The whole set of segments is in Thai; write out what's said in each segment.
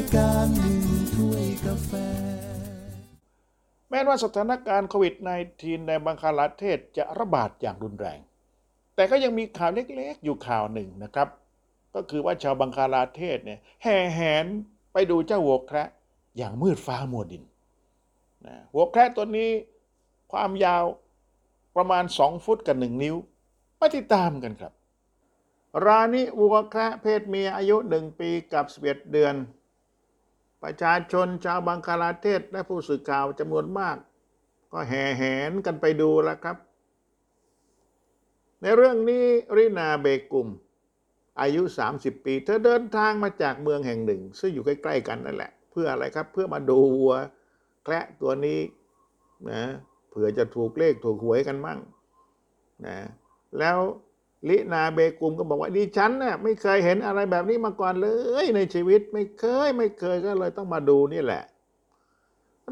ายการหนึ่งถ้วยกาแฟ แม้ว่าสถานการณ์โควิด -19 ในบังคลาเทศจะระบาดอย่างรุนแรง แต่ก็ยังมีข่าวเล็กๆ อยู่ข่าวหนึ่งนะครับ ก็คือว่าชาวบังคลาเทศเนี่ยแห่แหนไปดูเจ้าวัวแคระอย่างมืดฟ้ามัวดินนะวัวแคระตัวนี้ความยาวประมาณ 2 ฟุตกับ 1 นิ้วไปติดตามกันครับ รานิวัวแคระเพศเมียอายุ 1 ปีกับ 11 เดือน ประชาชนชาวบังคลาเทศและผู้สื่อข่าวจำนวนมาก ก็แห่แหนกันไปดูแล้วครับ ในเรื่องนี้รินาเบกุม อายุ 30 ปี เธอเดินทางมาจากเมืองแห่งหนึ่ง ซึ่งอยู่ใกล้ ๆ กันนั่นแหละ เพื่ออะไรครับ เพื่อมาดูวัวแคระตัวนี้นะเผื่อจะถูกเลขถูกหวยกันมั่งนะแล้ว ลินาเบกุมก็บอกว่าดิฉันน่ะไม่เคยเห็นอะไรแบบนี้มาก่อนเลยในชีวิตไม่เคยไม่เคยก็เลยต้องมาดูนี่แหละ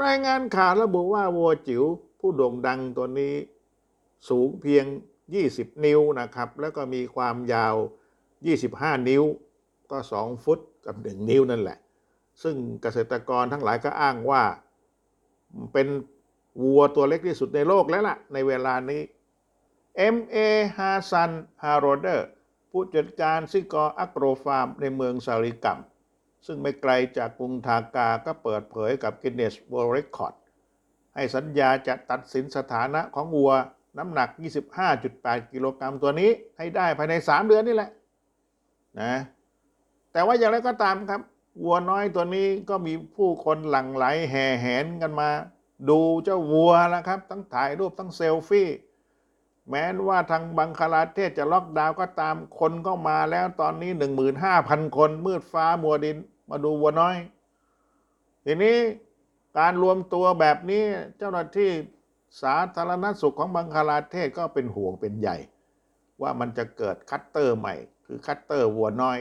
รายงานข่าวระบุว่าวัวจิ๋วผู้โด่งดังตัวนี้ สูงเพียง 20 นิ้วนะครับ แล้วก็มีความยาว 25 นิ้ว ก็ 2 ฟุตกับ 1 นิ้วนั่นแหละ ซึ่งเกษตรกรทั้งหลายก็อ้างว่า เป็นวัวตัวเล็กที่สุดในโลกแล้วล่ะ ในเวลานี้ M.A. ฮาซัน ฮาวลาเดอร์ ผู้จัดการ Shikor Agro ฟาร์มในเมืองซาริกัม ซึ่งไม่ไกลจากกรุงธากาก็เปิดเผยกับ Guinness World Record ให้สัญญาจะตัดสินสถานะของวัวน้ำหนัก 25.8 กิโลกรัมตัวนี้ให้ได้ภายใน 3 เดือนนี่แหละนะแต่ว่าอย่างไรก็ตามครับ วัวน้อยตัวนี้ก็มีผู้คนหลั่งไหลแห่แหนกันมา ดูเจ้าวัวแล้วครับ ทั้งถ่ายรูปทั้งเซลฟี่ แม้ว่าทางบังคลาเทศจะล็อกดาวน์ก็ตามคนก็มาแล้วตอนนี้15,000คนมืดฟ้ามัวดินมาดูวัวน้อย ทีนี้การรวมตัวแบบนี้เจ้าหน้าที่สาธารณสุขของบังคลาเทศก็เป็นห่วงเป็นใหญ่ ว่ามันจะเกิดคลัสเตอร์ใหม่ คือคลัสเตอร์วัวน้อย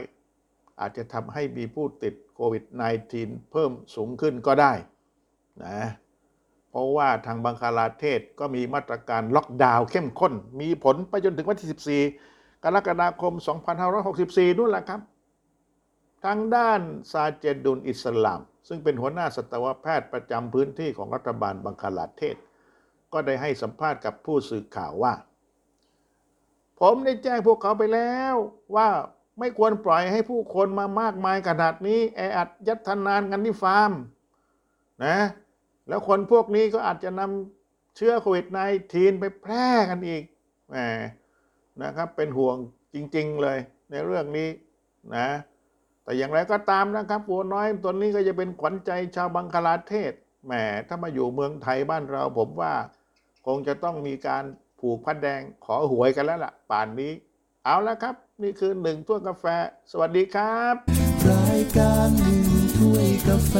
อาจจะทำให้มีผู้ติดโควิด -19 เพิ่มสูงขึ้นก็ได้นะ ราะว่าทางบังคลาเทศก็มีมาตรการล็อกดาวน์เข้มข้น มีผลไปจนถึงวันที่ 14 กรกฎาคม 2564นู่นแหละครับ ทางด้านซาเจดุลอิสลาม ซึ่งเป็นหัวหน้าสัตวแพทย์ประจำพื้นที่ของรัฐบาลบังคลาเทศ ก็ได้ให้สัมภาษณ์กับผู้สื่อข่าวว่า ผมได้แจ้งพวกเขาไปแล้วว่าไม่ควรปล่อยให้ผู้คนมามากมายขนาดนี้แออัดยัดทนานกันที่ฟาร์ม นะ แล้วคนพวกนี้ก็อาจจะนำเชื้อโควิด -19 ไปแพร่กันอีกแหมนะครับเป็นห่วงจริง ๆ เลยในเรื่องนี้นะแต่อย่างไรก็ตามนะครับวัวน้อยตัวนี้ก็จะเป็นขวัญใจชาวบังคลาเทศแหมถ้ามาอยู่เมืองไทยบ้านเราผมว่า คงจะต้องมีการผูกพันแดงขอหวยกันแล้วล่ะ ป่านนี้ เอาละครับ นี่คือหนึ่งถ้วยกาแฟ สวัสดีครับรายการหนึ่งถ้วยกาแฟ